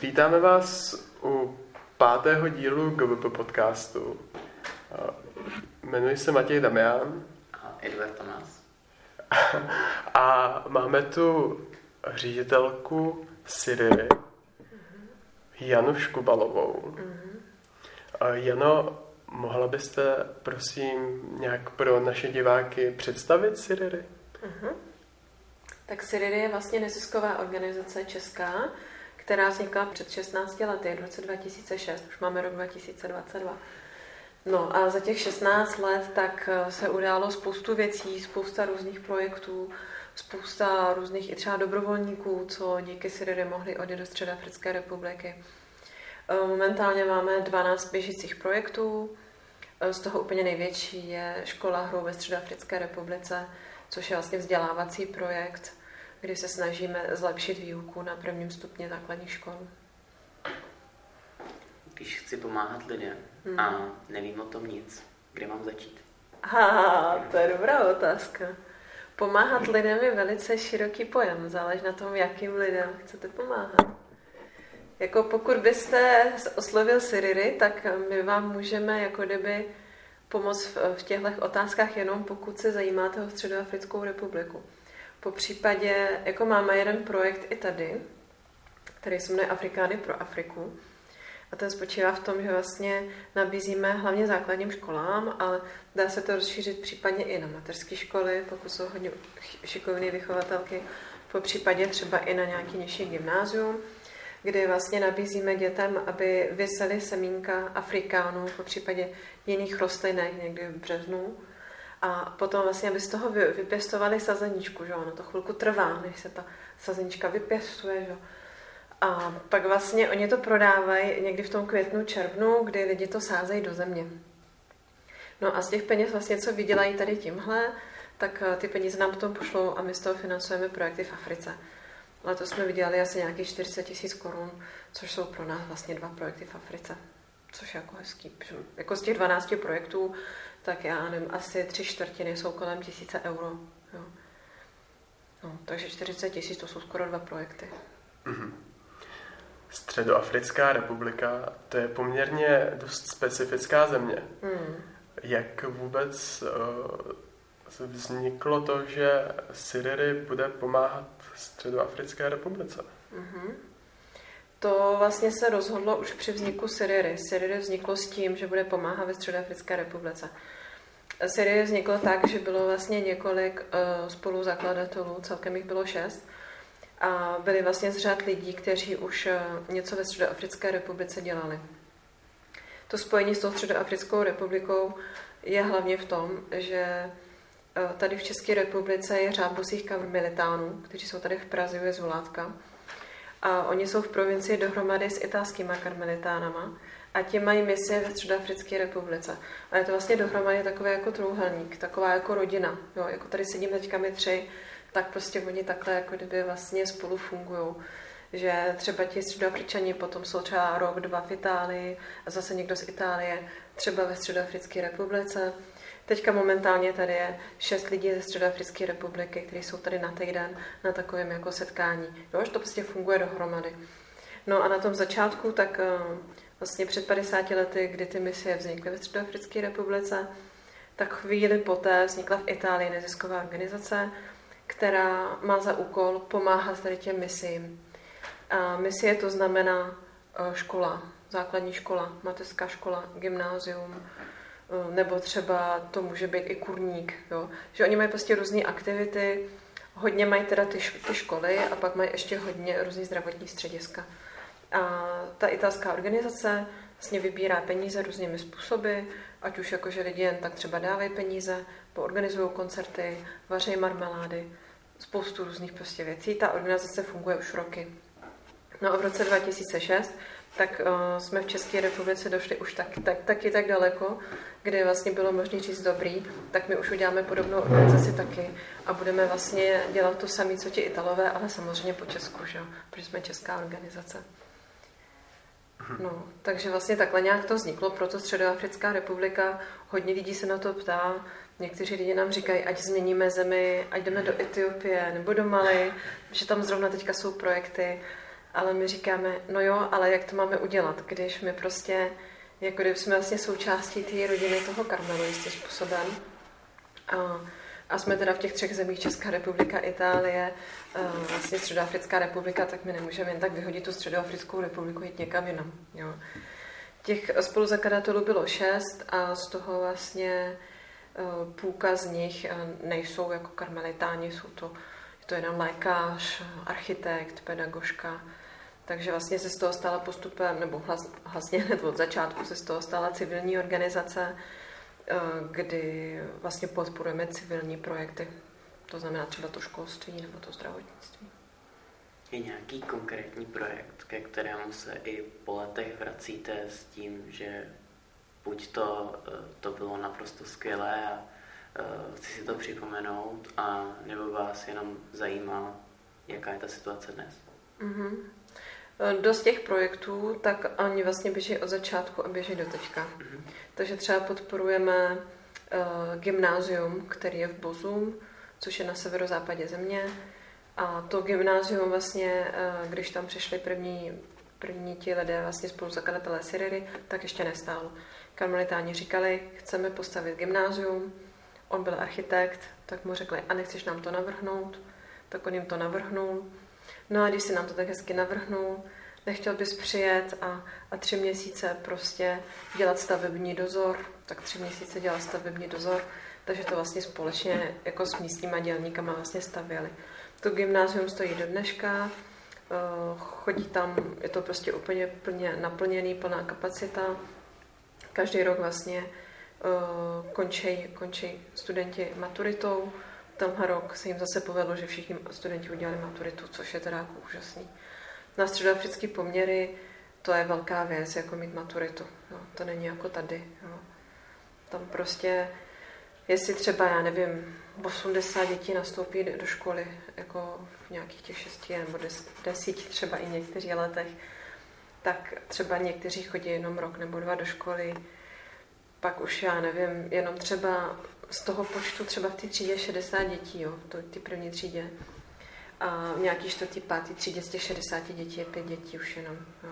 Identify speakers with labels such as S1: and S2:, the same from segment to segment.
S1: Vítáme vás u pátého dílu GVP podcastu. Jmenuji se Matěj Damian.
S2: A Edward Tomás.
S1: A máme tu ředitelku Syrii, Janu Škubalovou. Jano, mohla byste prosím nějak pro naše diváky představit Syrii? Uh-huh.
S3: Tak Syrii je vlastně nezisková organizace česká, která vznikla před 16 lety, v roce 2006, už máme rok 2022. No a za těch 16 let tak eh, se událo spoustu věcí, spousta různých projektů, spousta různých i třeba dobrovolníků, co díky Syrii mohli odjet do Středoafrické republiky. Eh, momentálně máme 12 běžících projektů, eh, z toho úplně největší je škola hru ve Středoafrické republice, což je vlastně vzdělávací projekt, kdy se snažíme zlepšit výuku na prvním stupni základních škol.
S2: Když chci pomáhat lidem hmm. a nevím o tom nic, kde mám začít?
S3: Ha, to je dobrá otázka. Pomáhat lidem je velice široký pojem, záleží na tom, jakým lidem chcete pomáhat. Jako pokud byste oslovil Siriry, tak my vám můžeme jako kdyby pomoct v těchto otázkách jenom pokud se zajímáte o Středoafrickou republiku. Po případě, jako máme jeden projekt i tady, který se jmenuje Afrikány pro Afriku. A ten spočívá v tom, že vlastně nabízíme hlavně základním školám, ale dá se to rozšířit případně i na mateřské školy, pokud jsou hodně šikovné vychovatelky, po případě třeba i na nějaký nižší gymnázium, kdy vlastně nabízíme dětem, aby vysely semínka Afrikánů, po případě jiných rostlinek někdy v březnu, a potom vlastně, aby z toho vypěstovali sazeničku, že ono to chvilku trvá, než se ta sazenička vypěstuje, že A pak vlastně oni to prodávají někdy v tom květnu, červnu, kdy lidi to sázejí do země. No a z těch peněz vlastně, co vydělají tady tímhle, tak eh, ty peníze nám potom pošlou a my z toho financujeme projekty v Africe. to jsme vydělali asi nějakých 40 tisíc korun, což jsou pro nás vlastně dva projekty v Africe. Což je jako hezký. Jako z těch 12 projektů tak já nevím, asi tři čtvrtiny jsou kolem tisíce euro. Jo. No, takže 40 tisíc to jsou skoro dva projekty. Mm-hmm.
S1: Středoafrická republika, to je poměrně dost specifická země. Mm. Jak vůbec uh, vzniklo to, že Syrii bude pomáhat Středoafrické republice? Mm-hmm.
S3: To vlastně se rozhodlo už při vzniku Syrii. Syrii vzniklo s tím, že bude pomáhat ve Středoafrické republice. Syrie vzniklo tak, že bylo vlastně několik uh, spoluzakladatelů, celkem jich bylo šest, a byli vlastně z řad lidí, kteří už uh, něco ve Středoafrické republice dělali. To spojení s tou Středoafrickou republikou je hlavně v tom, že uh, tady v České republice je řád bosých karmelitánů, kteří jsou tady v Praze, je Zvolátka. A oni jsou v provincii dohromady s italskými karmelitánama a ti mají misie ve Středoafrické republice. A je to vlastně dohromady takový jako trouhelník, taková jako rodina. Jo, jako tady sedíme teďka my tři, tak prostě oni takhle jako kdyby vlastně spolu fungují. Že třeba ti středoafričani potom jsou třeba rok, dva v Itálii a zase někdo z Itálie třeba ve Středoafrické republice. Teďka momentálně tady je šest lidí ze Středoafrické republiky, kteří jsou tady na týden na takovém jako setkání. Jo, že to prostě funguje dohromady. No a na tom začátku tak eh, vlastně před 50 lety, kdy ty misie vznikly ve Středoafrické republice, tak chvíli poté vznikla v Itálii nezisková organizace, která má za úkol pomáhat tady těm misím. A misie to znamená e, škola, základní škola, mateřská škola, gymnázium, nebo třeba to může být i kurník. Jo? Že oni mají prostě různé aktivity, hodně mají teda ty, ty školy a pak mají ještě hodně různý zdravotní střediska. A ta italská organizace vlastně vybírá peníze různými způsoby, ať už jako, že lidi jen tak třeba dávají peníze, organizují koncerty, vaří marmelády, spoustu různých prostě věcí. Ta organizace funguje už roky. No a v roce 2006 tak uh, jsme v České republice došli už tak, tak, taky tak daleko, kde vlastně bylo možné říct dobrý, tak my už uděláme podobnou organizaci taky a budeme vlastně dělat to samé, co ti Italové, ale samozřejmě po Česku, že? protože jsme česká organizace. No, takže vlastně takhle nějak to vzniklo, proto Středoafrická republika, hodně lidí se na to ptá, někteří lidi nám říkají, ať změníme zemi, ať jdeme do Etiopie nebo do Mali, že tam zrovna teďka jsou projekty. Ale my říkáme, no jo, ale jak to máme udělat, když my prostě, jako kdyby jsme vlastně součástí té rodiny toho Karmelu jistým způsobem. A, a jsme teda v těch třech zemích, Česká republika, Itálie, vlastně Středoafrická republika, tak my nemůžeme jen tak vyhodit tu Středoafrickou republiku jít někam jinam. Jo. Těch spoluzakladatelů bylo šest a z toho vlastně půlka z nich nejsou jako karmelitáni, jsou to, je to jeden lékař, architekt, pedagožka, takže vlastně se z toho stala postupem, nebo vlastně hned od začátku se z toho stala civilní organizace, eh, kdy vlastně podporujeme civilní projekty. To znamená třeba to školství nebo to zdravotnictví.
S2: Je nějaký konkrétní projekt, ke kterému se i po letech vracíte s tím, že buď to, eh, to bylo naprosto skvělé a eh, chci si to připomenout, a nebo vás jenom zajímá, jaká je ta situace dnes? Mm-hmm.
S3: Dost těch projektů, tak oni vlastně běží od začátku a běží do teďka. Mm-hmm. Takže třeba podporujeme uh, gymnázium, který je v Bozu, což je na severozápadě země. A to gymnázium vlastně, uh, když tam přišli první, první ti lidé, vlastně spoluzakladatelé Siriry, tak ještě nestálo. Karmelitáni říkali, chceme postavit gymnázium, on byl architekt, tak mu řekli, a nechceš nám to navrhnout? Tak on jim to navrhnul No a když si nám to tak hezky navrhnul, nechtěl bys přijet a, a tři měsíce prostě dělat stavební dozor, tak tři měsíce dělal stavební dozor, takže to vlastně společně jako s místníma dělníkama vlastně stavěli. To gymnázium stojí do dneška, eh, chodí tam, je to prostě úplně plně naplněný, plná kapacita. Každý rok vlastně eh, končí, končí studenti maturitou, tenhle rok se jim zase povedlo, že všichni studenti udělali maturitu, což je teda jako úžasný. Na středoafrické poměry to je velká věc, jako mít maturitu. Jo. To není jako tady. Jo. Tam prostě, jestli třeba, já nevím, 80 dětí nastoupí do školy, jako v nějakých těch šesti nebo desíti třeba i někteří letech, tak třeba někteří chodí jenom rok nebo dva do školy, pak už já nevím, jenom třeba z toho počtu třeba v té třídě 60 dětí, jo, v té první třídě. A v nějaký čtvrtý, pátý třídě z těch 60 dětí je pět dětí už jenom. Jo.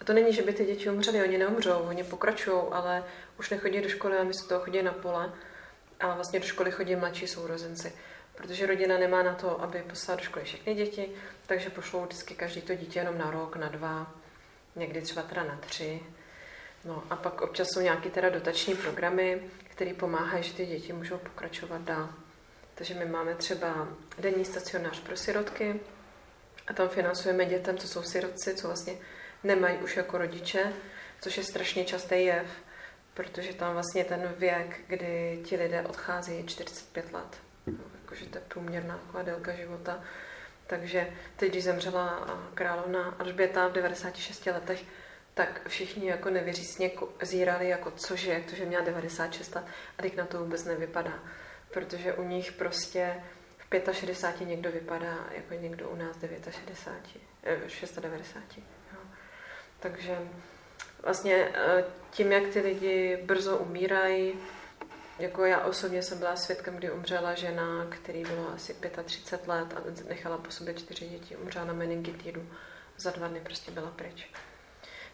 S3: A to není, že by ty děti umřely, oni neumřou, oni pokračují, ale už nechodí do školy a my z toho chodí na pole. A vlastně do školy chodí mladší sourozenci. Protože rodina nemá na to, aby poslala do školy všechny děti, takže pošlou vždycky každý to dítě jenom na rok, na dva, někdy třeba teda na tři. No a pak občas jsou nějaké teda dotační programy, které pomáhají, že ty děti můžou pokračovat dál. Takže my máme třeba denní stacionář pro sirotky a tam financujeme dětem, co jsou sirotci, co vlastně nemají už jako rodiče, což je strašně častý jev, protože tam vlastně ten věk, kdy ti lidé odchází, je 45 let. No, jakože to je průměrná délka života. Takže teď, když zemřela královna Alžběta v 96 letech, tak všichni jako nevěřícně zírali, jako cože, jak to, že měla 96 a teď na to vůbec nevypadá. Protože u nich prostě v 65 někdo vypadá jako někdo u nás 69, 96. Jo. Takže vlastně eh, tím, jak ty lidi brzo umírají, jako já osobně jsem byla svědkem, kdy umřela žena, který bylo asi 35 let a nechala po sobě čtyři děti, umřela na meningitidu. Za dva dny prostě byla pryč.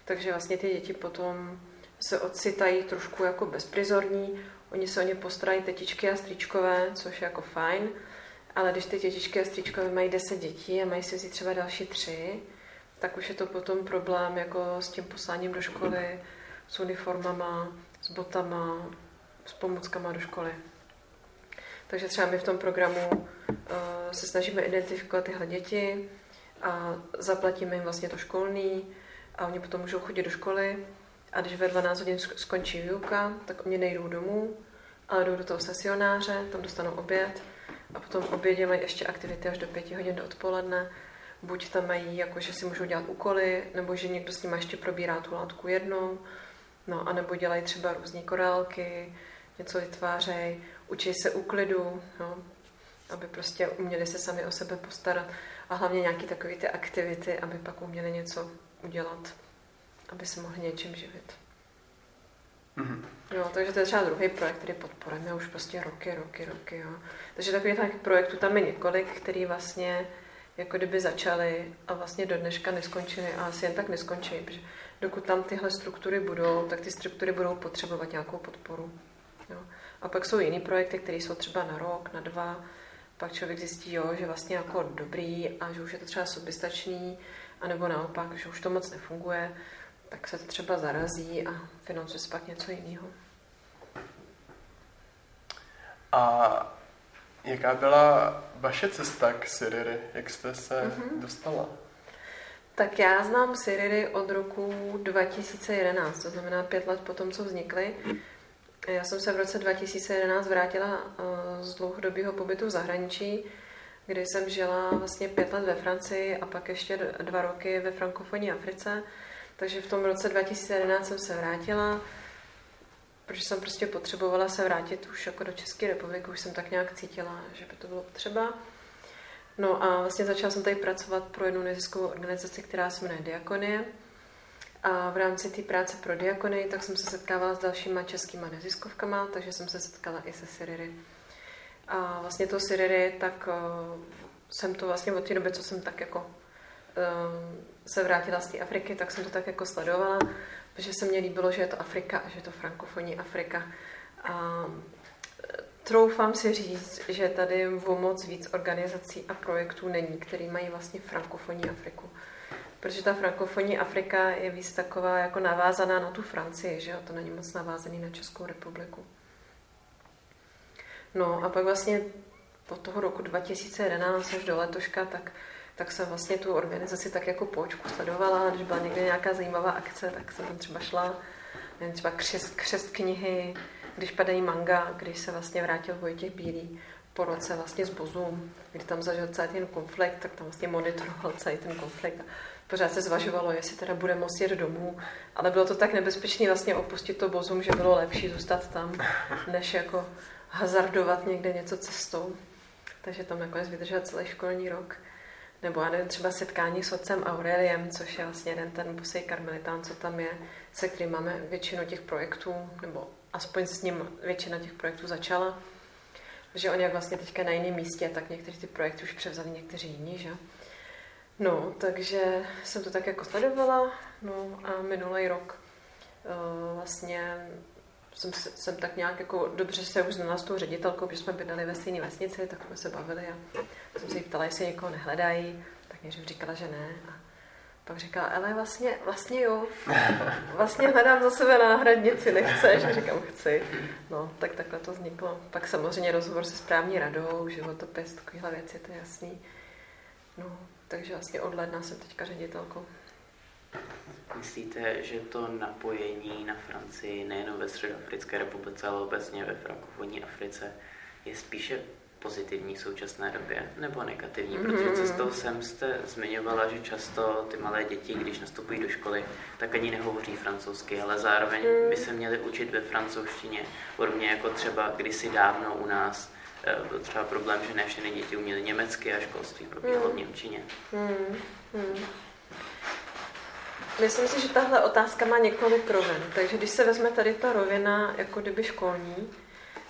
S3: Takže vlastně ty děti potom se ocitají trošku jako bezprizorní, oni se o ně postarají tetičky a stříčkové, což je jako fajn, ale když ty tetičky a stříčkové mají 10 dětí a mají si vzít třeba další tři, tak už je to potom problém jako s tím posláním do školy, s uniformama, s botama, s pomůckama do školy. Takže třeba my v tom programu uh, se snažíme identifikovat tyhle děti a zaplatíme jim vlastně to školní, a oni potom můžou chodit do školy. A když ve 12 hodin skončí výuka, tak oni nejdou domů, ale jdou do toho sesionáře, tam dostanou oběd. A potom obědě mají ještě aktivity až do 5 hodin do odpoledne. Buď tam mají, jako, že si můžou dělat úkoly, nebo že někdo s nimi ještě probírá tu látku jednou, no a nebo dělají třeba různé korálky, něco vytvářejí, učí se úklidu, no, aby prostě uměli se sami o sebe postarat. A hlavně nějaké takové ty aktivity, aby pak uměli něco udělat, aby se mohli něčím živit. Mm-hmm. Jo, takže to je třeba druhý projekt, který podporujeme už prostě roky, roky, roky. Jo. Takže takových tak projektů tam je několik, který vlastně jako kdyby začaly a vlastně do dneška neskončily a asi jen tak neskončí, protože dokud tam tyhle struktury budou, tak ty struktury budou potřebovat nějakou podporu. Jo. A pak jsou jiný projekty, které jsou třeba na rok, na dva, pak člověk zjistí, jo, že vlastně jako dobrý a že už je to třeba soběstačný, anebo naopak, že už to moc nefunguje, tak se to třeba zarazí a financuje se pak něco jiného.
S1: A jaká byla vaše cesta k Siriry? Jak jste se mm-hmm. dostala?
S3: Tak já znám Siriry od roku 2011, to znamená pět let po tom, co vznikly. Já jsem se v roce 2011 vrátila eh, z dlouhodobého pobytu v zahraničí, kde jsem žila vlastně pět let ve Francii a pak ještě dva roky ve frankofonní Africe. Takže v tom roce 2011 jsem se vrátila, protože jsem prostě potřebovala se vrátit už jako do České republiky, už jsem tak nějak cítila, že by to bylo potřeba. No a vlastně začala jsem tady pracovat pro jednu neziskovou organizaci, která se jmenuje Diakonie. A v rámci té práce pro Diakonii tak jsem se setkávala s dalšíma českýma neziskovkama, takže jsem se setkala i se Siriry. A vlastně to Siriry, tak uh, jsem to vlastně od té doby, co jsem tak jako uh, se vrátila z té Afriky, tak jsem to tak jako sledovala, protože se mně líbilo, že je to Afrika a že je to frankofonní Afrika. A troufám si říct, že tady o moc víc organizací a projektů není, který mají vlastně frankofonní Afriku. Protože ta frankofonní Afrika je víc taková jako navázaná na tu Francii, že jo? To není moc navázaný na Českou republiku. No a pak vlastně po toho roku 2011 až do letoška, tak, tak jsem vlastně tu organizaci tak jako po očku sledovala. Když byla někde nějaká zajímavá akce, tak jsem tam třeba šla, nevím, třeba křest, křest knihy, když padají manga, když se vlastně vrátil Vojtěch Bílý po roce vlastně s Bozum, kdy tam zažil celý ten konflikt, tak tam vlastně monitoroval celý ten konflikt. A pořád se zvažovalo, jestli teda bude moct jít domů, ale bylo to tak nebezpečné vlastně opustit to Bozum, že bylo lepší zůstat tam, než jako hazardovat někde něco cestou. Takže tam nakonec vydržel celý školní rok. Nebo já nevím, třeba setkání s otcem Aureliem, což je vlastně jeden ten busej karmelitán, co tam je, se kterým máme většinu těch projektů, nebo aspoň s ním většina těch projektů začala. Že oni jak vlastně teďka na jiném místě, tak některé ty projekty už převzali někteří jiní, že? No, takže jsem to tak jako sledovala, no a minulý rok uh, vlastně jsem, jsem tak nějak jako dobře se už znala s tou ředitelkou, protože jsme bydleli ve stejné vesnici, tak jsme se bavili a jsem se jí ptala, jestli někoho nehledají, tak mě říkala, že ne. A pak říkala, ale vlastně, vlastně jo, vlastně hledám za sebe náhradnici, nechceš? A říkám, chci. No, tak takhle to vzniklo. Pak samozřejmě rozhovor se správní radou, životopis, takovéhle věci, to je jasný. No, takže vlastně od ledna jsem teďka ředitelkou.
S2: Myslíte, že to napojení na Francii nejen ve Středoafrické republice, ale obecně ve frankofonní Africe je spíše pozitivní v současné době nebo negativní? Mm-hmm. Protože cestou sem jste zmiňovala, že často ty malé děti, když nastupují do školy, tak ani nehovoří francouzsky, ale zároveň mm. by se měly učit ve francouzštině. Podobně jako třeba kdysi dávno u nás eh, byl třeba problém, že ne všechny děti uměly německy a školství probíhalo mm. v Němčině. Mm. Mm.
S3: Myslím si, že tahle otázka má několik rovin. Takže když se vezme tady ta rovina jako kdyby školní,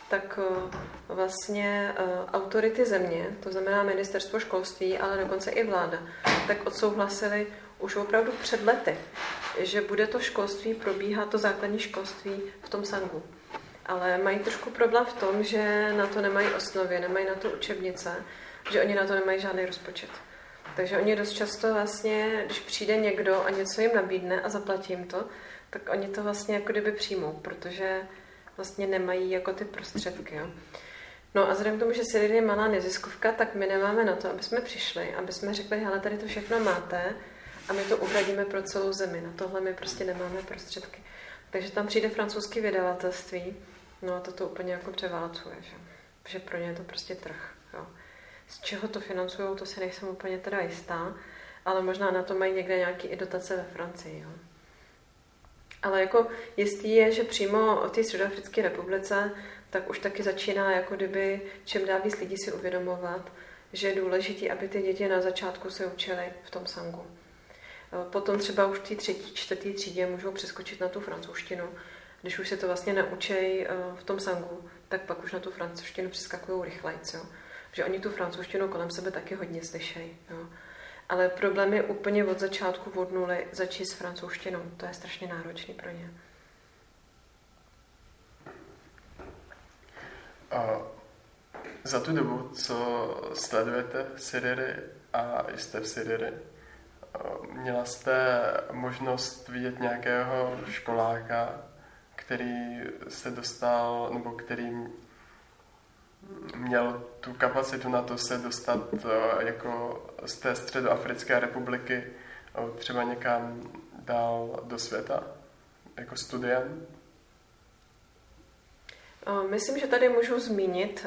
S3: tak eh, vlastně eh, autority země, to znamená ministerstvo školství, ale dokonce i vláda, tak odsouhlasili už opravdu před lety, že bude to školství probíhat, to základní školství v tom sangu. Ale mají trošku problém v tom, že na to nemají osnovy, nemají na to učebnice, že oni na to nemají žádný rozpočet. Takže oni dost často vlastně, když přijde někdo a něco jim nabídne a zaplatí jim to, tak oni to vlastně jako kdyby přijmou, protože vlastně nemají jako ty prostředky. Jo. No a vzhledem k tomu, že Siridy je malá neziskovka, tak my nemáme na to, aby jsme přišli, aby jsme řekli, hele, tady to všechno máte a my to uhradíme pro celou zemi. Na tohle my prostě nemáme prostředky. Takže tam přijde francouzský vydavatelství, no a to to úplně jako převálcuje, že? že pro ně je to prostě trh. Z čeho to financují, to si nejsem úplně teda jistá, ale možná na to mají někde nějaké i dotace ve Francii. Jo. Ale jako jistý je, že přímo o té Středoafrické republice tak už taky začíná jako kdyby čem dál víc lidí si uvědomovat, že je důležité, aby ty děti na začátku se učily v tom sangu. Potom třeba už v té třetí, čtvrtý třídě můžou přeskočit na tu francouzštinu. Když už se to vlastně naučí eh, v tom sangu, tak pak už na tu francouzštinu přeskakují rychleji. Že oni tu francouzštinu kolem sebe taky hodně slyšejí. Ale problém je úplně od začátku, od nuly, začít s francouzštinou. To je strašně náročný pro ně.
S1: A za tu dobu, co sledujete Siriry a jste v Siriry, měla jste možnost vidět nějakého školáka, který se dostal, nebo který měl tu kapacitu na to se dostat eh, jako z té středoafrické republiky eh, třeba někam dál do světa, jako studiem?
S3: Eh, myslím, že tady můžu zmínit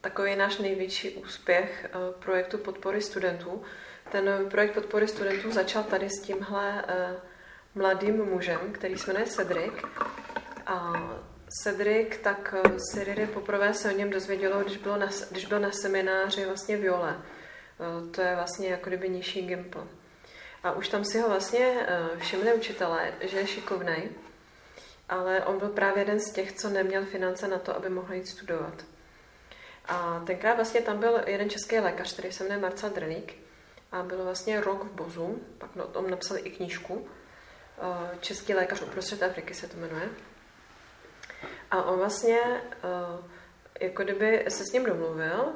S3: takový náš největší úspěch projektu podpory studentů. Ten projekt podpory studentů začal tady s tímhle mladým mužem, který se jmenuje Cedric. A Cedric, tak eh, Siriry poprvé se o něm dozvědělo, když, bylo na, když byl na semináři vlastně Viole. Eh, to je vlastně jako kdyby nižší gimpl. A už tam si ho vlastně eh, všimli učitelé, že je šikovný, ale on byl právě jeden z těch, co neměl finance na to, aby mohl jít studovat. A tenkrát vlastně tam byl jeden český lékař, který se jmenuje Marcel Drlík a byl vlastně rok v Bozu, pak o tom napsali i knížku. Český lékař uprostřed Afriky se to jmenuje. A on vlastně, uh, jako kdyby se s ním domluvil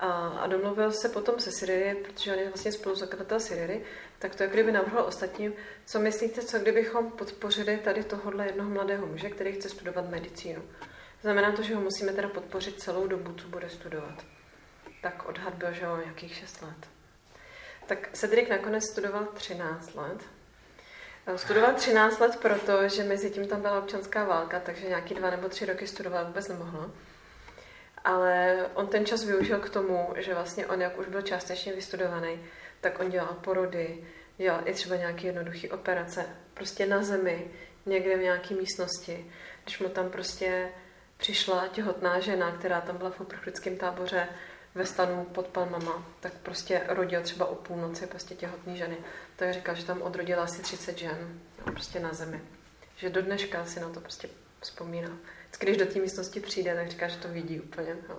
S3: a, a domluvil se potom se Siriry, protože on je vlastně spoluzakladatel Siriry, tak to jako kdyby navrhl ostatním, co myslíte, co kdybychom podpořili tady tohohle jednoho mladého muže, který chce studovat medicínu. Znamená to, že ho musíme teda podpořit celou dobu, co bude studovat. Tak odhad byl, že o nějakých 6 let. Tak Cedric nakonec studoval 13 let Studoval 13 let proto, že mezi tím tam byla občanská válka, takže nějaký dva nebo tři roky studovat vůbec nemohl. Ale on ten čas využil k tomu, že vlastně on, jak už byl částečně vystudovaný, tak on dělal porody, dělal i třeba nějaké jednoduché operace, prostě na zemi, někde v nějaké místnosti. Když mu tam prostě přišla těhotná žena, která tam byla v uprchlickém táboře, ve stanu pod palmama, tak prostě rodil třeba o půlnoci prostě těhotný ženy. Tak říkal, že tam odrodila asi 30 žen, prostě na zemi. Že do dneška si na to prostě vzpomíná. Vždycky, když do té místnosti přijde, tak říká, že to vidí úplně. Jo.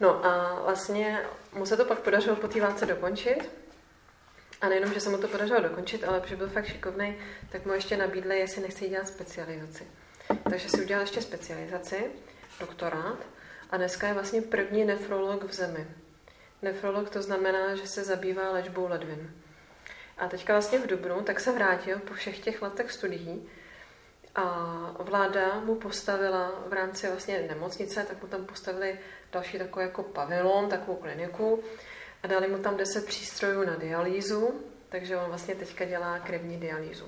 S3: No a vlastně mu se to pak podařilo po té válce dokončit. A nejenom, že se mu to podařilo dokončit, ale protože byl fakt šikovný, tak mu ještě nabídli, jestli nechce dělat specializaci. Takže si udělal ještě specializaci, doktorát, a dneska je vlastně první nefrolog v zemi. Nefrolog to znamená, že se zabývá léčbou ledvin. A teďka vlastně v Dubnu tak se vrátil po všech těch letech studií a vláda mu postavila v rámci vlastně nemocnice, tak mu tam postavili další takový jako pavilon, takovou kliniku a dali mu tam 10 přístrojů na dialýzu, takže on vlastně teďka dělá krevní dialýzu.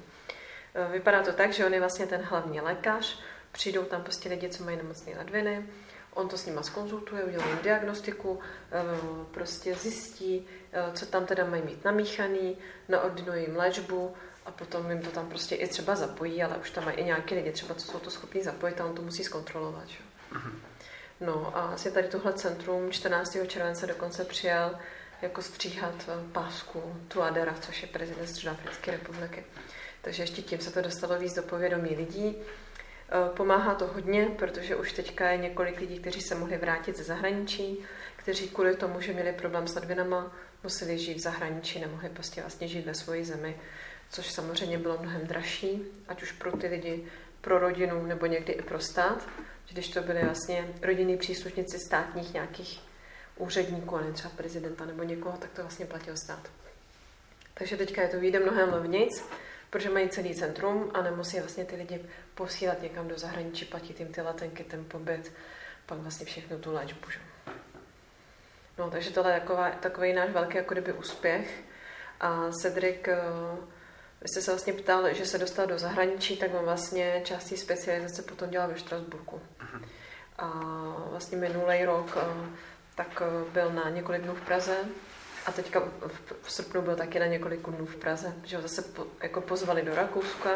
S3: Vypadá to tak, že on je vlastně ten hlavní lékař, přijdou tam prostě lidi, co mají nemocné ledviny, On to s nima skonzultuje, udělá jim diagnostiku, eh, prostě zjistí, eh, co tam teda mají mít namíchaný, naordinuje jim léčbu a potom jim to tam prostě i třeba zapojí, ale už tam mají i nějaké lidi, třeba co jsou to schopní zapojit a on to musí zkontrolovat. Že? Mhm. No a asi tady tohle centrum 14. července dokonce přijal jako stříhat eh, pásku Tuadera, což je prezident Středoafrické republiky. Takže ještě tím se to dostalo víc do povědomí lidí. Eh, pomáhá to hodně, protože už teďka je několik lidí, kteří se mohli vrátit ze zahraničí, kteří kvůli tomu, že měli problém s ledvinama, museli žít v zahraničí, nemohli prostě vlastně žít ve své zemi, což samozřejmě bylo mnohem dražší, ať už pro ty lidi, pro rodinu nebo někdy i pro stát, když to byly vlastně rodinní příslušníci státních nějakých úředníků, a ne třeba prezidenta nebo někoho, tak to vlastně platil stát. Takže teďka je to výjde mnohem levnějc, protože mají celý centrum a nemusí vlastně ty lidi posílat někam do zahraničí, platit jim ty letenky, ten pobyt, pak vlastně všechno tu léčbu. Že? No, takže tohle je taková, takový náš velký jako kdyby úspěch. A Cedric, eh, vy jste se vlastně ptal, že se dostal do zahraničí, tak on vlastně částí specializace potom dělal ve Štrasburku. A vlastně minulý rok eh, tak eh, byl na několik dnů v Praze, a teďka v srpnu byl taky na několik dnů v Praze, že ho zase po, jako pozvali do Rakouska,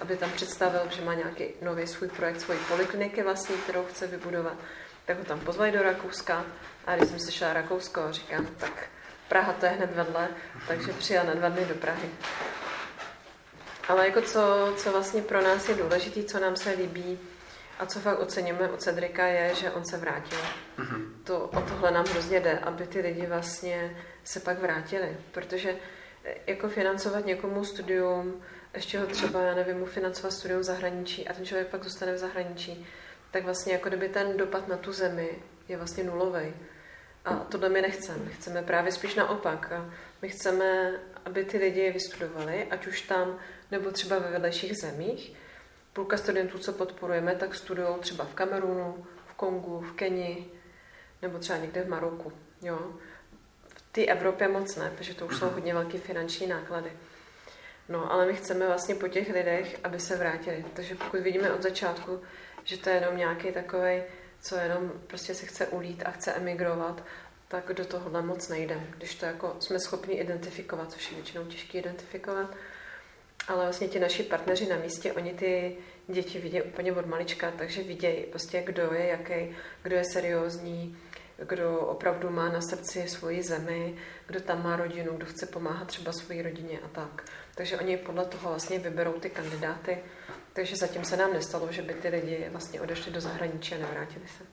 S3: aby tam představil, že má nějaký nový svůj projekt, svoji polikliniky vlastní, kterou chce vybudovat. Tak ho tam pozvali do Rakouska a když jsem si šla Rakousko, říkám, tak Praha to je hned vedle, takže přijel na dva dny do Prahy. Ale jako co, co vlastně pro nás je důležité, co nám se líbí, A co fakt oceníme u Cedrika je, že on se vrátil. Mm-hmm. To, o tohle nám hrozně jde, aby ty lidi vlastně se pak vrátili. Protože eh, jako financovat někomu studium, ještě ho třeba, já nevím, mu financovat studium v zahraničí a ten člověk pak zůstane v zahraničí, tak vlastně jako kdyby ten dopad na tu zemi je vlastně nulový. A tohle my nechceme. My chceme právě spíš naopak. A my chceme, aby ty lidi vystudovali, ať už tam, nebo třeba ve vedlejších zemích. Půlka studentů, co podporujeme, tak studují třeba v Kamerunu, v Kongu, v Keni, nebo třeba někde v Maroku. Jo? V té Evropě moc ne, protože to už jsou hodně velké finanční náklady. No, ale my chceme vlastně po těch lidech, aby se vrátili. Takže pokud vidíme od začátku, že to je jenom nějaký takový, co jenom prostě se chce ulít a chce emigrovat, tak do tohohle moc nejde. Když to jako jsme schopni identifikovat, což je většinou těžké identifikovat, ale vlastně ti naši partneři na místě, oni ty děti vidějí úplně od malička, takže vidějí prostě, kdo je jaký, kdo je seriózní, kdo opravdu má na srdci svoji zemi, kdo tam má rodinu, kdo chce pomáhat třeba své rodině a tak. Takže oni podle toho vlastně vyberou ty kandidáty. Takže zatím se nám nestalo, že by ty lidi vlastně odešli do zahraničí a nevrátili se.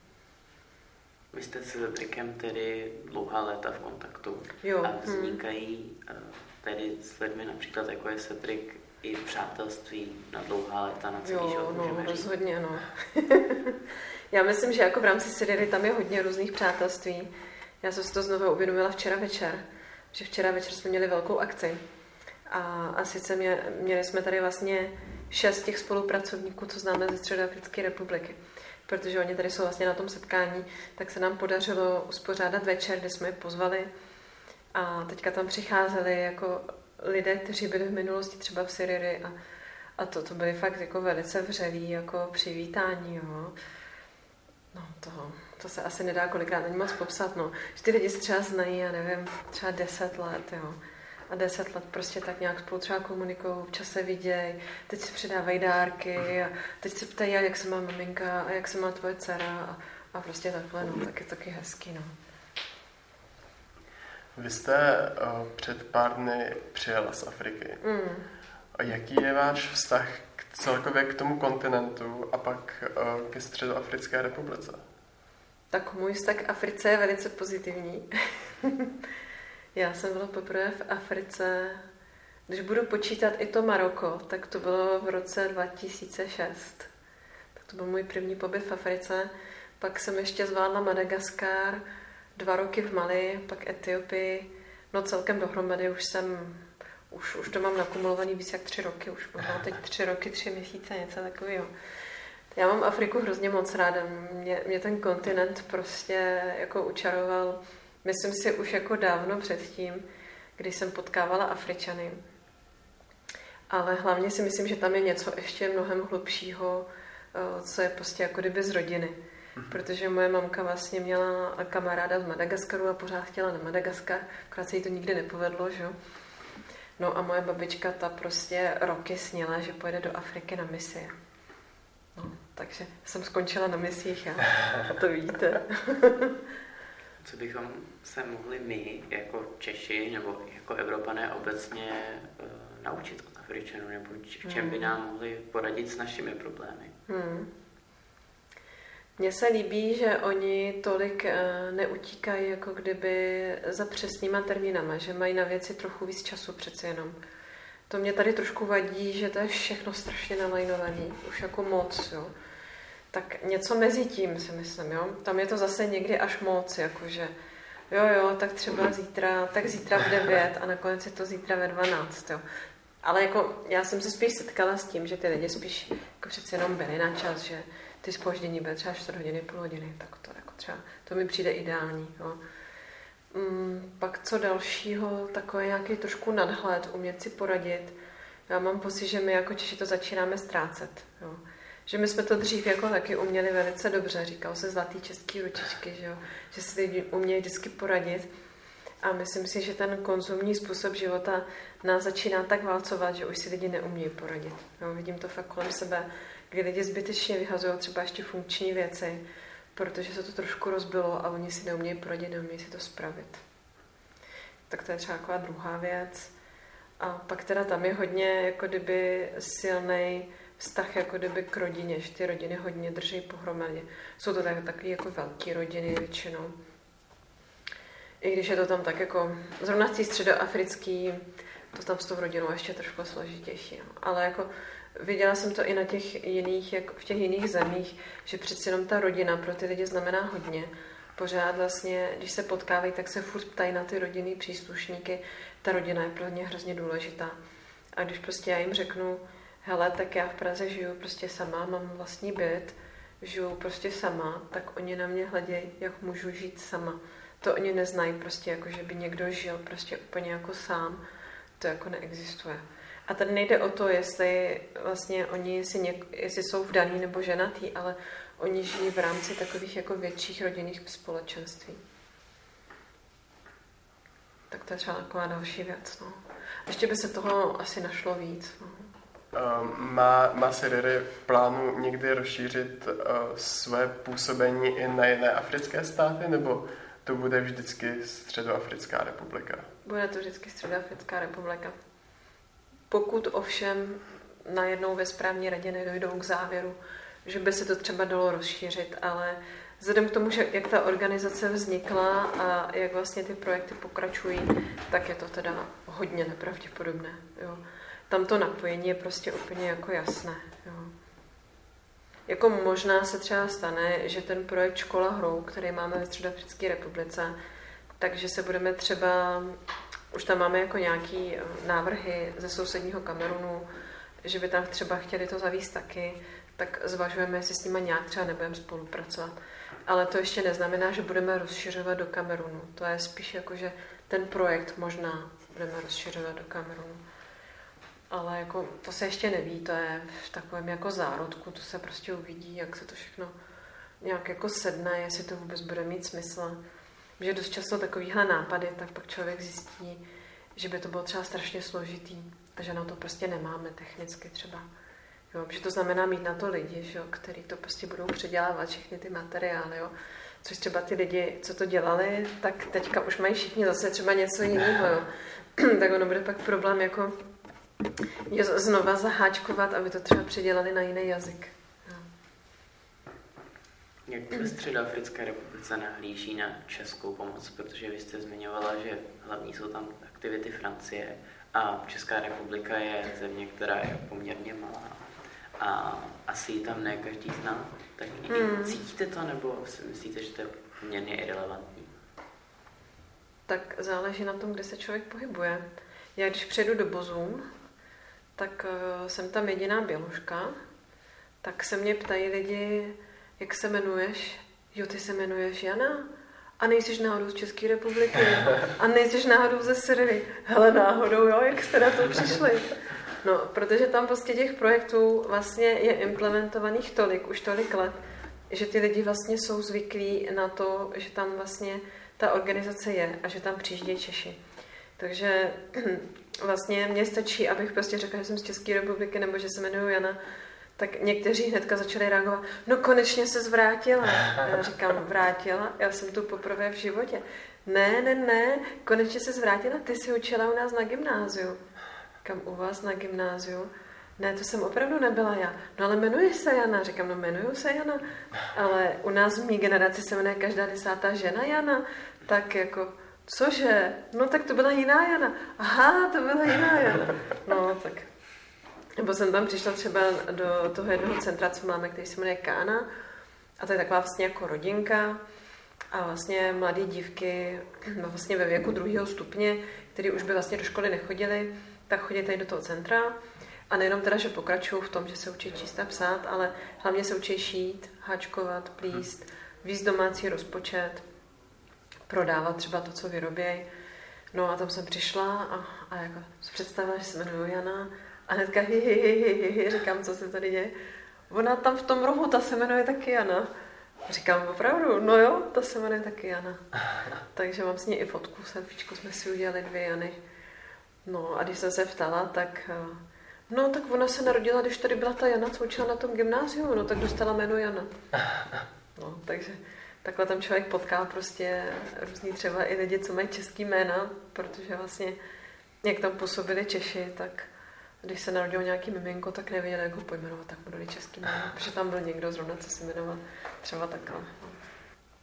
S2: Vy jste s Vedrikem tedy dlouhá léta v kontaktu
S3: jo.
S2: a vznikají hmm. Tedy s lidmi například jako je Cedric i přátelství na dlouhá léta na celý
S3: jo,
S2: život,
S3: no, rozhodně, no. Já myslím, že jako v rámci Sidery tam je hodně různých přátelství. Já jsem si to znovu uvědomila včera večer, že včera večer jsme měli velkou akci. A, a sice mě, měli jsme tady vlastně šest těch spolupracovníků, co známe ze Středoafrické republiky. Protože oni tady jsou vlastně na tom setkání, tak se nám podařilo uspořádat večer, kde jsme je pozvali. A teďka tam přicházeli jako lidé, kteří byli v minulosti třeba v Syrii a, a to, to byly fakt jako velice vřelí jako přivítání, jo. No to, to se asi nedá kolikrát ani moc popsat, no. Že ty lidi se třeba znají, já nevím, třeba deset let, jo. A deset let prostě tak nějak spolu třeba komunikují, občas se vidějí, teď si předávají dárky a teď se ptají, jak se má maminka a jak se má tvoje dcera a, a prostě takhle, no, tak je taky hezký, no.
S1: Vy jste uh, před pár dny přijela z Afriky. Mm. A jaký je váš vztah k, celkově k tomu kontinentu a pak uh, ke Středoafrické republice?
S3: Tak můj vztah k Africe je velice pozitivní. Já jsem byla poprvé v Africe, když budu počítat i to Maroko, tak to bylo v roce 2006. Tak to byl můj první pobyt v Africe. Pak jsem ještě zvládla Madagaskar, dva roky v Mali, pak Etiopii. No celkem dohromady už jsem, už, už to mám nakumulovaný víc jak tři roky, už možná teď tři roky, tři měsíce, něco takového. Já mám Afriku hrozně moc ráda. Mě, mě ten kontinent prostě jako učaroval, myslím si už jako dávno předtím, když jsem potkávala Afričany. Ale hlavně si myslím, že tam je něco ještě mnohem hlubšího, eh, co je prostě jako kdyby z rodiny. Protože moje mamka vlastně měla kamaráda z Madagaskaru a pořád chtěla na Madagaskar, akorát se jí to nikdy nepovedlo, že No a moje babička ta prostě roky sněla, že pojede do Afriky na misi. No, takže jsem skončila na misích a to vidíte.
S2: Co bychom se mohli my, jako Češi nebo jako Evropané obecně uh, naučit od Afričanů, nebo v čem by hmm. nám mohli poradit s našimi problémy? Hmm.
S3: Mně se líbí, že oni tolik eh, neutíkají jako kdyby za přesnýma termínama, že mají na věci trochu víc času přece jenom. To mě tady trošku vadí, že to je všechno strašně nalajnovaný, už jako moc, jo. Tak něco mezi tím si myslím, jo. Tam je to zase někdy až moc, jakože jo, jo, tak třeba zítra, tak zítra v 9 a nakonec je to zítra ve 12, jo. Ale jako já jsem se spíš setkala s tím, že ty lidi spíš jako přece jenom byli na čas, že ty spoždění bude třeba 4 hodiny, půl hodiny, tak to jako třeba, to mi přijde ideální. Jo. Mm, pak co dalšího, takový nějaký trošku nadhled, umět si poradit. Já mám pocit, že my jako Češi to začínáme ztrácet. Jo. Že my jsme to dřív jako taky uměli velice dobře, říkal se zlatý český ručičky, že, jo. že si lidi umějí vždycky poradit. A myslím si, že ten konzumní způsob života nás začíná tak válcovat, že už si lidi neumějí poradit. Jo, vidím to fakt kolem sebe kdy lidi zbytečně vyhazují třeba ještě funkční věci, protože se to trošku rozbilo a oni si neumějí poradit, neumějí si to spravit. Tak to je třeba taková druhá věc. A pak teda tam je hodně jako kdyby silný vztah jako kdyby k rodině, že ty rodiny hodně drží pohromadě. Jsou to tak, takové jako velké rodiny většinou. I když je to tam tak jako, zrovna středoafrický, to tam s tou rodinou ještě trošku složitější. No. Ale jako viděla jsem to i na těch jiných, jak v těch jiných zemích, že přeci jenom ta rodina pro ty lidi znamená hodně. Pořád vlastně, když se potkávají, tak se furt ptají na ty rodinný příslušníky. Ta rodina je pro ně hrozně důležitá. A když prostě já jim řeknu, hele, tak já v Praze žiju prostě sama, mám vlastní byt, žiju prostě sama, tak oni na mě hledějí, jak můžu žít sama. To oni neznají prostě, jako že by někdo žil prostě úplně jako sám. To jako neexistuje. A tady nejde o to, jestli vlastně oni, jestli, něk, jestli jsou vdaný nebo ženatý, ale oni žijí v rámci takových jako větších rodinných společenství. Tak to je třeba taková další věc. No. Ještě by se toho asi našlo víc. No.
S1: Ehm, má, má Siriry v plánu někdy rozšířit uh, své působení i na jiné africké státy, nebo to bude vždycky Středoafrická republika?
S3: Bude to vždycky Středoafrická republika. Pokud ovšem najednou ve správní radě nedojdou k závěru, že by se to třeba dalo rozšířit, ale vzhledem k tomu, že jak ta organizace vznikla a jak vlastně ty projekty pokračují, tak je to teda hodně nepravděpodobné. Jo. Tam to napojení je prostě úplně jako jasné. Jo. Jako možná se třeba stane, že ten projekt Škola hrou, který máme ve Středoafrické republice, takže se budeme třeba, už tam máme jako nějaký eh, návrhy ze sousedního Kamerunu, že by tam třeba chtěli to zavíst taky, tak zvažujeme, jestli s nimi nějak třeba nebudeme spolupracovat. Ale to ještě neznamená, že budeme rozšiřovat do Kamerunu. To je spíš jako, že ten projekt možná budeme rozšiřovat do Kamerunu ale jako to se ještě neví, to je v takovém jako zárodku, to se prostě uvidí, jak se to všechno nějak jako sedne, jestli to vůbec bude mít smysl. Že dost často takovýhle nápady, tak pak člověk zjistí, že by to bylo třeba strašně složitý a že na to prostě nemáme technicky třeba. Jo, že to znamená mít na to lidi, že jo, který to prostě budou předělávat všechny ty materiály. Jo. Což třeba ty lidi, co to dělali, tak teďka už mají všichni zase třeba něco jiného. Jo. tak ono bude pak problém jako je znova zaháčkovat, aby to třeba předělali na jiný jazyk.
S2: Jak ve Středoafrické republice nahlíží na českou pomoc, protože vy jste zmiňovala, že hlavní jsou tam aktivity Francie a Česká republika je země, která je poměrně malá a asi ji tam ne každý zná. Tak hmm. cítíte to, nebo si myslíte, že to je poměrně irrelevantní?
S3: Tak záleží na tom, kde se člověk pohybuje. Já když přejdu do Bozum, tak uh, jsem tam jediná běložka, tak se mě ptají lidi, jak se jmenuješ? Jo, ty se jmenuješ Jana? A nejsiš náhodou z České republiky? A nejsiš náhodou ze Syrii? Hele, náhodou, jo, jak jste na to přišli? No, protože tam prostě těch projektů vlastně je implementovaných tolik, už tolik let, že ty lidi vlastně jsou zvyklí na to, že tam vlastně ta organizace je a že tam přijíždějí Češi. Takže vlastně mě stačí, abych prostě řekla, že jsem z České republiky nebo že se jmenuji Jana, tak někteří hnedka začali reagovat, no konečně se zvrátila. Já říkám, vrátila? Já jsem tu poprvé v životě. Ne, ne, ne, konečně se zvrátila, ty jsi učila u nás na gymnáziu. Kam u vás na gymnáziu? Ne, to jsem opravdu nebyla já. No ale jmenuje se Jana. Říkám, no jmenuju se Jana. Ale u nás v mý generaci se jmenuje každá desátá žena Jana. Tak jako, Cože? No tak to byla jiná Jana. Aha, to byla jiná Jana. No tak. Nebo jsem tam přišla třeba do toho jednoho centra, co máme, který se jmenuje Kána. A to je taková vlastně jako rodinka. A vlastně mladé dívky no vlastně ve věku druhého stupně, který už by vlastně do školy nechodili, tak chodí tady do toho centra. A nejenom teda, že pokračují v tom, že se učí číst a psát, ale hlavně se učí šít, háčkovat, plíst, víc domácí rozpočet, prodávat třeba to, co vyrobějí. No a tam jsem přišla a, a jako představila, že se jmenuji Jana a hnedka hi, hi, hi, hi, hi, hi, říkám, co se tady děje. Ona tam v tom rohu, ta se jmenuje taky Jana. Říkám, opravdu, no jo, ta se jmenuje taky Jana. Takže mám s ní i fotku, selfiečku jsme si udělali dvě Jany. No a když jsem se ptala, tak eh, no tak ona se narodila, když tady byla ta Jana, co učila na tom gymnáziu, no tak dostala jméno Jana. No, takže takhle tam člověk potká prostě různý třeba i lidi, co mají český jména, protože vlastně jak tam působili Češi, tak když se narodil nějaký miminko, tak nevěděli, jak ho pojmenovat, tak mu dali český jméno, protože tam byl někdo zrovna, co se jmenoval třeba takhle.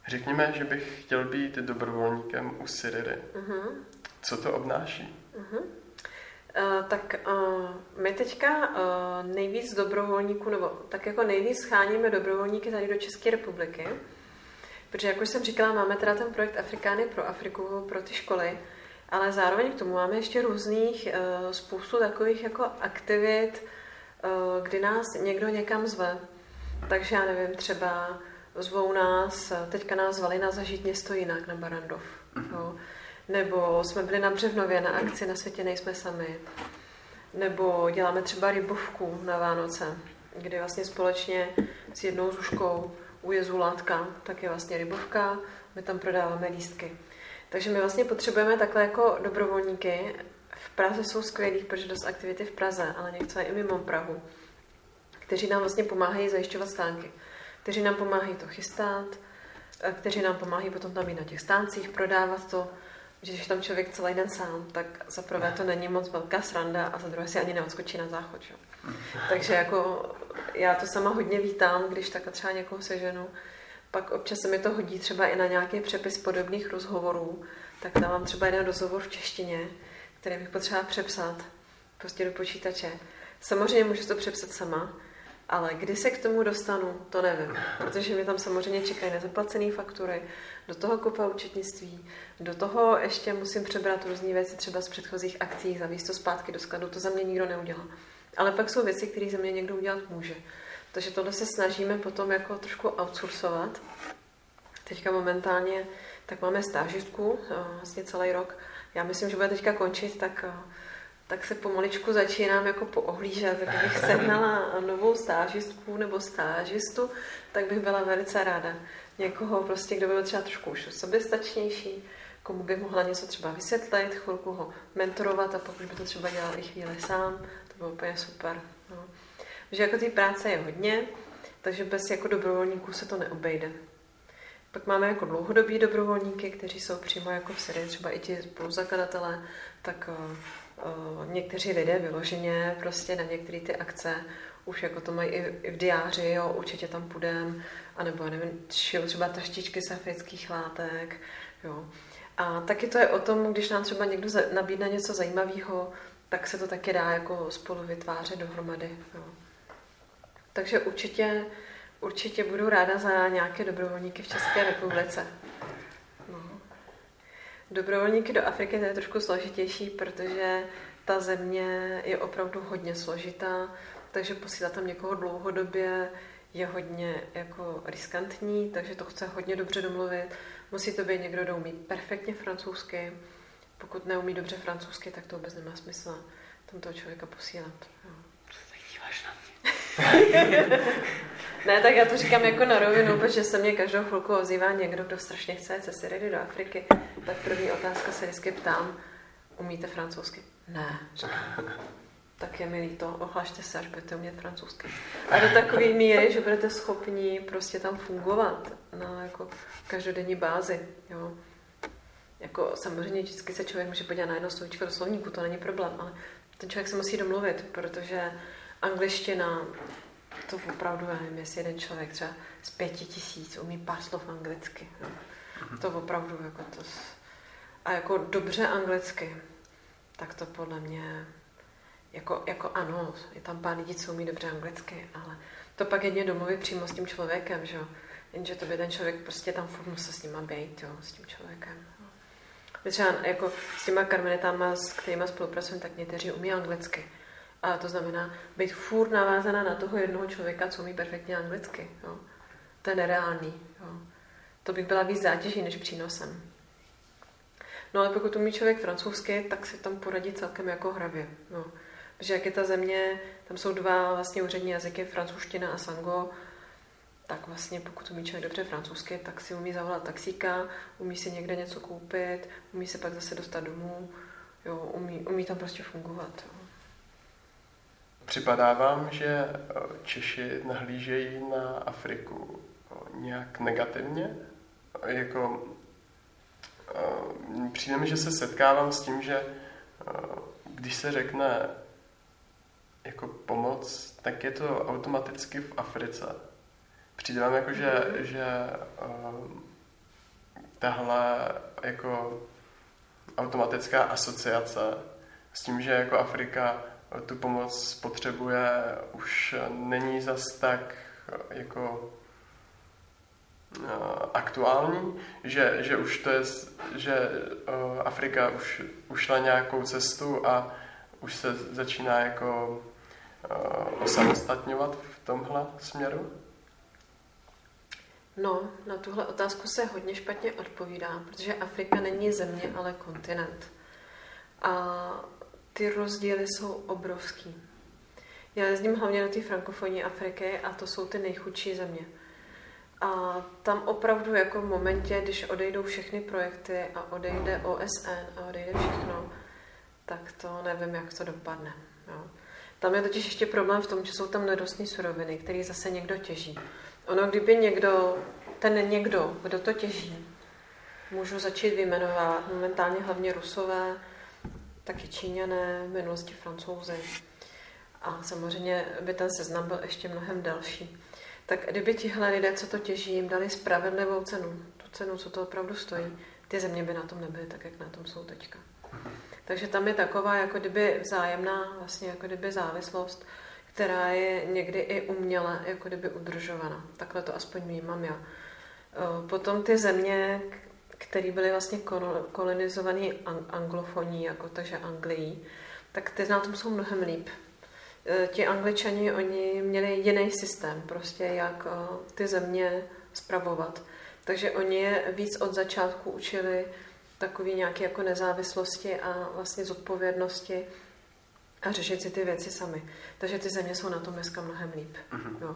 S1: Řekněme, že bych chtěl být dobrovolníkem u Siriry. Uh-huh. Co to obnáší? Uh-huh.
S3: Uh, tak uh, my teďka uh, nejvíc dobrovolníků, nebo tak jako nejvíc scháníme dobrovolníky tady do České republiky, protože jak už jsem říkala, máme teda ten projekt Afrikány pro Afriku, pro ty školy, ale zároveň k tomu máme ještě různých uh, spoustu takových jako aktivit, uh, kdy nás někdo někam zve. Takže já nevím, třeba zvou nás, teďka nás zvali na zažít město jinak na Barandov. Mm-hmm. Jo. Nebo jsme byli na Břevnově na akci Na světě nejsme sami. Nebo děláme třeba rybovku na Vánoce, kdy vlastně společně s jednou zuškou u Jezulátka, tak je vlastně rybovka, my tam prodáváme lístky. Takže my vlastně potřebujeme takhle jako dobrovolníky. V Praze jsou skvělí, protože dost aktivity v Praze, ale některé i mimo Prahu, kteří nám vlastně pomáhají zajišťovat stánky, kteří nám pomáhají to chystat, kteří nám pomáhají potom tam i na těch stáncích, prodávat to, že když tam člověk celý den sám, tak za prvé to není moc velká sranda a za druhé si ani neodskočí na záchod. Že? Takže jako já to sama hodně vítám, když takhle třeba někoho seženu. Pak občas se mi to hodí třeba i na nějaký přepis podobných rozhovorů, tak dávám třeba jeden rozhovor v češtině, který bych potřeba přepsat prostě do počítače. Samozřejmě můžu to přepsat sama, ale kdy se k tomu dostanu, to nevím, protože mi tam samozřejmě čekají nezaplacené faktury, do toho kupa účetnictví, do toho ještě musím přebrat různé věci třeba z předchozích akcí, zavíst to zpátky do skladu, to za mě nikdo neudělá. Ale pak jsou věci, které za mě někdo udělat může. Takže tohle se snažíme potom jako trošku outsourcovat. Teďka momentálně tak máme stážistku eh, vlastně celý rok. Já myslím, že bude teďka končit, tak eh, tak se pomaličku začínám jako poohlížet. Kdybych sehnala novou stážistku nebo stážistu, tak bych byla velice ráda. Někoho prostě, kdo by byl třeba trošku už soběstačnější, komu bych mohla něco třeba vysvětlit, chvilku ho mentorovat a pokud by to třeba dělal i chvíli sám, to bylo úplně super. No. Že jako té práce je hodně, takže bez jako dobrovolníků se to neobejde. Pak máme jako dlouhodobí dobrovolníky, kteří jsou přímo jako v Syrii, třeba i ti spoluzakladatelé, tak uh, někteří lidé vyloženě prostě na některé ty akce už jako to mají i, i v diáři, jo, určitě tam půjdem, anebo nevím, šil třeba taštičky z afrických látek, jo. A taky to je o tom, když nám třeba někdo nabídne něco zajímavého, tak se to taky dá jako spolu vytvářet dohromady. Jo. Takže určitě, určitě budu ráda za nějaké dobrovolníky v České republice. Dobrovolníky do Afriky to je trošku složitější, protože ta země je opravdu hodně složitá, takže posílat tam někoho dlouhodobě je hodně jako riskantní, takže to chce hodně dobře domluvit. Musí to být někdo, kdo umí perfektně francouzsky. Pokud neumí dobře francouzsky, tak to vůbec nemá smysl tam toho člověka posílat. Jo. ne, tak já to říkám jako na rovinu, protože se mě každou chvilku ozývá někdo, kdo strašně chce se Syridy do Afriky. Tak první otázka se vždycky ptám, umíte francouzsky? Ne, říkám. Tak je mi líto, ohlašte se, až budete umět francouzsky. A do takové míry, že budete schopni prostě tam fungovat na jako každodenní bázi. Jo. Jako samozřejmě vždycky se člověk může podívat na jedno slovíčko do slovníku, to není problém, ale ten člověk se musí domluvit, protože angličtina, to opravdu, já nevím, jestli jeden člověk třeba z pěti tisíc umí pár slov anglicky. Jo. To opravdu jako to... A jako dobře anglicky, tak to podle mě jako, jako ano, je tam pár lidí, co umí dobře anglicky, ale to pak jedně domluví přímo s tím člověkem, že jo. Jenže to by ten člověk prostě tam furt musel s ním být, jo, s tím člověkem. My třeba jako s těma karmenitama, s kterými spolupracujeme, tak někteří umí anglicky. A to znamená být furt navázaná na toho jednoho člověka, co umí perfektně anglicky. Jo. To je nereálný. Jo. To by byla víc zátěží než přínosem. No ale pokud umí člověk francouzsky, tak se tam poradí celkem jako hravě. No. Protože jak je ta země, tam jsou dva vlastně úřední jazyky, francouzština a sango, tak vlastně pokud umí člověk dobře francouzsky, tak si umí zavolat taxíka, umí si někde něco koupit, umí se pak zase dostat domů, jo, umí, umí tam prostě fungovat. Jo.
S1: Připadá vám, že eh, Češi nahlížejí na Afriku eh, nějak negativně? Jako, eh, přijde mi, že se setkávám s tím, že když se řekne pomoc, tak je to automaticky v Africe. Přijde vám jako, že, že uh, tahle jako automatická asociace s tím, že jako Afrika tu pomoc potřebuje, už není zas tak jako uh, aktuální, že, že už to je, že uh, Afrika už ušla nějakou cestu a už se začíná jako uh, osamostatňovat v tomhle směru?
S3: No, na tuhle otázku se hodně špatně odpovídá, protože Afrika není země, ale kontinent. A ty rozdíly jsou obrovský. Já jezdím hlavně do té frankofonní Afriky a to jsou ty nejchudší země. A tam opravdu jako v momentě, když odejdou všechny projekty a odejde OSN a odejde všechno, tak to nevím, jak to dopadne. Jo. Tam je totiž ještě problém v tom, že jsou tam nedostní suroviny, které zase někdo těží. Ono, kdyby někdo, ten někdo, kdo to těží, můžu začít vyjmenovat momentálně hlavně Rusové, taky Číňané, v minulosti Francouzi. A samozřejmě by ten seznam byl ještě mnohem delší. Tak kdyby tihle lidé, co to těží, jim dali spravedlivou cenu, tu cenu, co to opravdu stojí, ty země by na tom nebyly tak, jak na tom jsou teďka. Takže tam je taková jako kdyby vzájemná vlastně jako kdyby závislost, která je někdy i uměle jako kdyby udržovaná. Takhle to aspoň vnímám já. Potom ty země, které byly vlastně kolonizované anglofoní, jako takže Anglií, tak ty na tom jsou mnohem líp. Eh, ti angličani, oni měli jiný systém, prostě jak eh, ty země spravovat. Takže oni je víc od začátku učili takový nějaké jako nezávislosti a vlastně zodpovědnosti a řešit si ty věci sami. Takže ty země jsou na tom dneska mnohem líp. Uh-huh. Jo.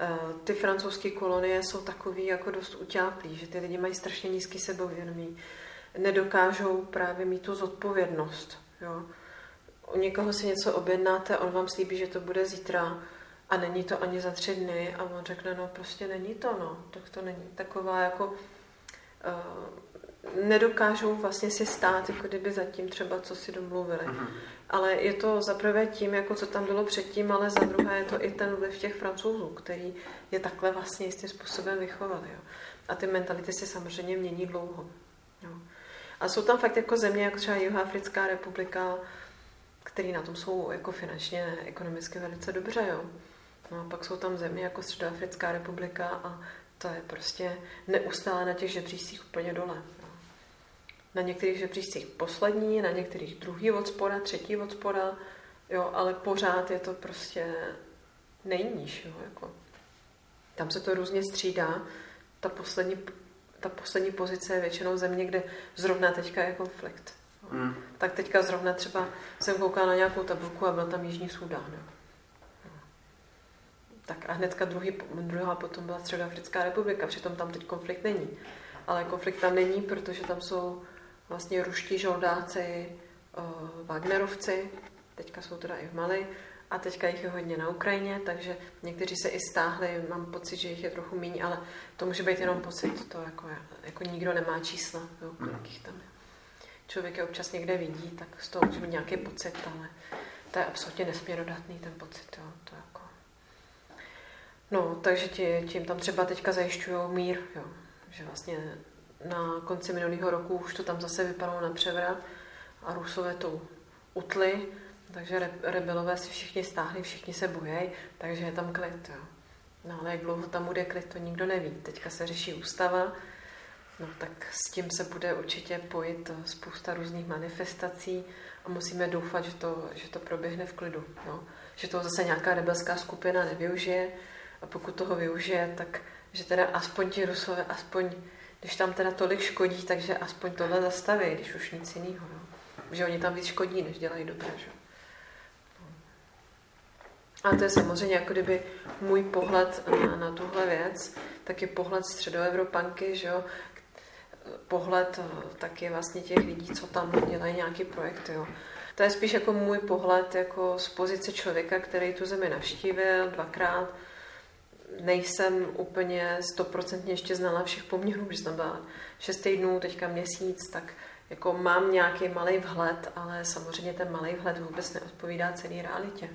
S3: Eh, ty francouzské kolonie jsou takový jako dost utáplý, že ty lidi mají strašně nízký sebevědomí. Nedokážou právě mít tu zodpovědnost. Jo. U někoho si něco objednáte, on vám slíbí, že to bude zítra a není to ani za tři dny a on řekne, no prostě není to, no, tak to není. Taková jako uh, nedokážou vlastně si stát, jako kdyby zatím třeba, co si domluvili. Mm-hmm. Ale je to za prvé tím, jako co tam bylo předtím, ale za druhé je to i ten vliv těch francouzů, který je takhle vlastně jistým způsobem vychovali. Jo. A ty mentality se samozřejmě mění dlouho. Jo. A jsou tam fakt jako země, jako třeba Jihoafrická republika, který na tom jsou jako finančně, ekonomicky velice dobře. Jo. No a pak jsou tam země jako Středoafrická republika a to je prostě neustále na těch žebřících úplně dole na některých žebříčcích poslední, na některých druhý od spoda, třetí od spoda, jo, ale pořád je to prostě nejníž, jo, jako. Tam se to různě střídá. Ta poslední, ta poslední pozice je většinou země, kde zrovna teďka je konflikt. Mm. Tak teďka zrovna třeba jsem koukala na nějakou tabulku a byl tam Jižní Súdán. Jo. Tak a hnedka druhý, druhá potom byla Středoafrická republika, přitom tam teď konflikt není. Ale konflikt tam není, protože tam jsou vlastně ruští žoldáci, uh, Wagnerovci, teďka jsou teda i v Mali, a teďka jich je hodně na Ukrajině, takže někteří se i stáhli, mám pocit, že jich je trochu méně, ale to může být jenom pocit, to jako, jako nikdo nemá čísla, jo, kolik jich tam je. Člověk je občas někde vidí, tak z toho může mít nějaký pocit, ale to je absolutně nesměrodatný ten pocit, jo, to jako... No, takže tím tam třeba teďka zajišťují mír, jo, že vlastně na konci minulého roku už to tam zase vypadalo na převrat a Rusové to utli, takže re, rebelové si všichni stáhli, všichni se bojejí, takže je tam klid. Jo. No ale jak dlouho tam bude klid, to nikdo neví. Teďka se řeší ústava, no tak s tím se bude určitě pojít spousta různých manifestací a musíme doufat, že to, že to proběhne v klidu. No. Že to zase nějaká rebelská skupina nevyužije a pokud toho využije, tak že teda aspoň ti Rusové, aspoň když tam teda tolik škodí, takže aspoň tohle zastaví, když už nic jiného. No. Že oni tam víc škodí, než dělají dobře. Že? A to je samozřejmě jako kdyby můj pohled na, na tuhle věc, tak je pohled středoevropanky, že jo, pohled eh, taky vlastně těch lidí, co tam dělají nějaký projekt, jo. To je spíš jako můj pohled jako z pozice člověka, který tu zemi navštívil dvakrát, nejsem úplně stoprocentně ještě znala všech poměrů, když jsem byla šest týdnů, teďka měsíc, tak jako mám nějaký malý vhled, ale samozřejmě ten malý vhled vůbec neodpovídá celé realitě.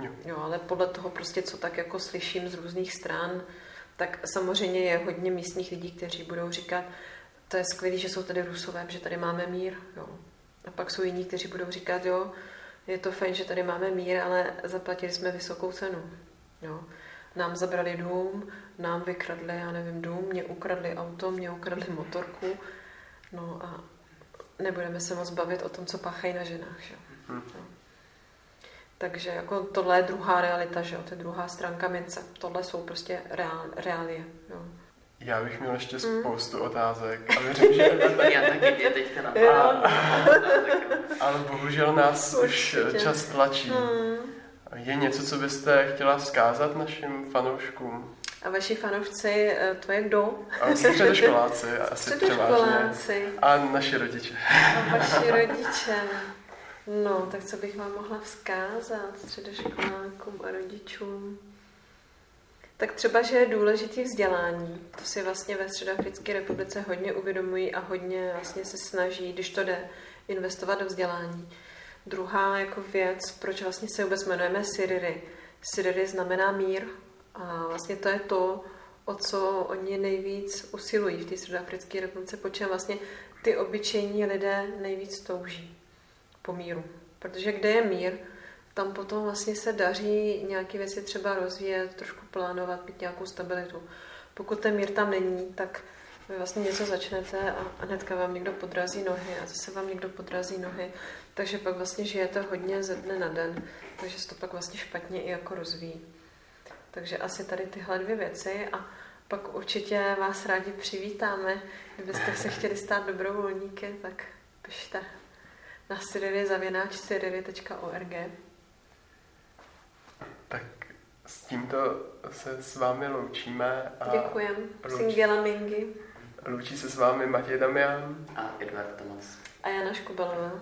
S1: Jo.
S3: jo, ale podle toho prostě, co tak jako slyším z různých stran, tak samozřejmě je hodně místních lidí, kteří budou říkat, to je skvělé, že jsou tady Rusové, že tady máme mír. Jo. A pak jsou jiní, kteří budou říkat, jo, je to fajn, že tady máme mír, ale zaplatili jsme vysokou cenu. Jo. Nám zabrali dům, nám vykradli, já nevím, dům, mě ukradli auto, mě ukradli motorku. No a nebudeme se moc bavit o tom, co páchají na ženách. Že? Hmm. Takže jako tohle je druhá realita, že jo? to je druhá stránka mince. Tohle jsou prostě reál, reálie. Jo.
S1: Já bych měl ještě hmm. spoustu mm. otázek a věřím, že...
S2: Já taky je teďka na
S1: Ale bohužel nás Určitě. už čas tlačí. Mm. Je něco, co byste chtěla vzkázat našim fanouškům?
S3: A vaši fanoušci, eh, to je kdo?
S1: Středoškoláci asi
S3: Středoškoláci.
S1: A naši rodiče.
S3: A vaši rodiče. No, tak co bych vám mohla vzkázat středoškolákům a rodičům? Tak třeba, že je důležitý vzdělání. To si vlastně ve Středoafrické republice hodně uvědomují a hodně vlastně se snaží, když to jde, investovat do vzdělání. Druhá jako věc, proč vlastně se vůbec jmenujeme Siriry. Siriry znamená mír a vlastně to je to, o co oni nejvíc usilují v té Středoafrické republice, po čem vlastně ty obyčejní lidé nejvíc touží po míru. Protože kde je mír, tam potom vlastně se daří nějaké věci třeba rozvíjet, trošku plánovat, mít nějakou stabilitu. Pokud ten mír tam není, tak vy vlastně něco začnete a, hnedka vám někdo podrazí nohy a zase vám někdo podrazí nohy, takže pak vlastně žijete hodně ze dne na den, takže se to pak vlastně špatně i jako rozvíjí. Takže asi tady tyhle dvě věci a pak určitě vás rádi přivítáme. Kdybyste se chtěli stát dobrovolníky, tak pište na siriry.org.
S1: Tak s tímto se s vámi loučíme.
S3: A Děkujem. Loučí, Singela Mingy.
S1: Loučí se s vámi Matěj Damian.
S2: A Edvard Tomas.
S3: A Jana Škubalová.